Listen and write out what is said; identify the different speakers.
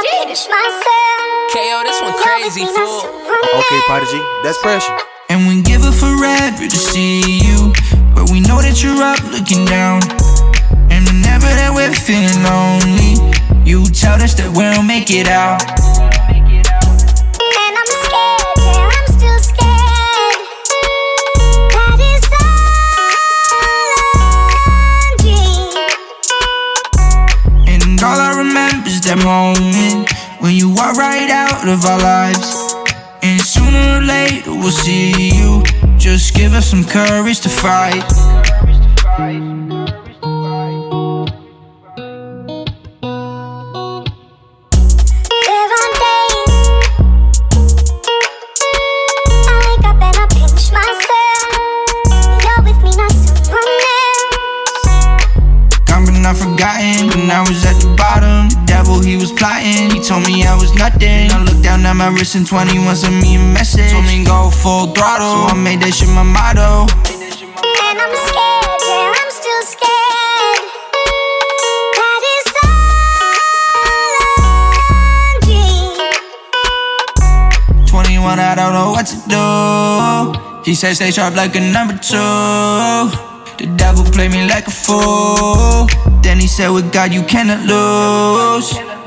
Speaker 1: pinch myself.
Speaker 2: KO, this one crazy, fool.
Speaker 3: Okay, Prodigee, that's pressure.
Speaker 4: And we give it forever to see you. But we know that you're up looking down. And whenever that we're feeling lonely, you tell us that we'll make it out. Moment when you walk right out of our lives. And sooner or later we'll see you. Just give us some courage to fight. Not forgotten. When I was at the bottom, the devil he was plotting. He told me I was nothing. I looked down at my wrist and 21 sent me a message. Told me go full throttle. So I made that shit my motto.
Speaker 1: And I'm scared, yeah, I'm still scared. That is all a dream.
Speaker 4: 21, I don't know what to do. He said stay sharp like a number two. The devil played me like a fool. Then he said with God you cannot lose.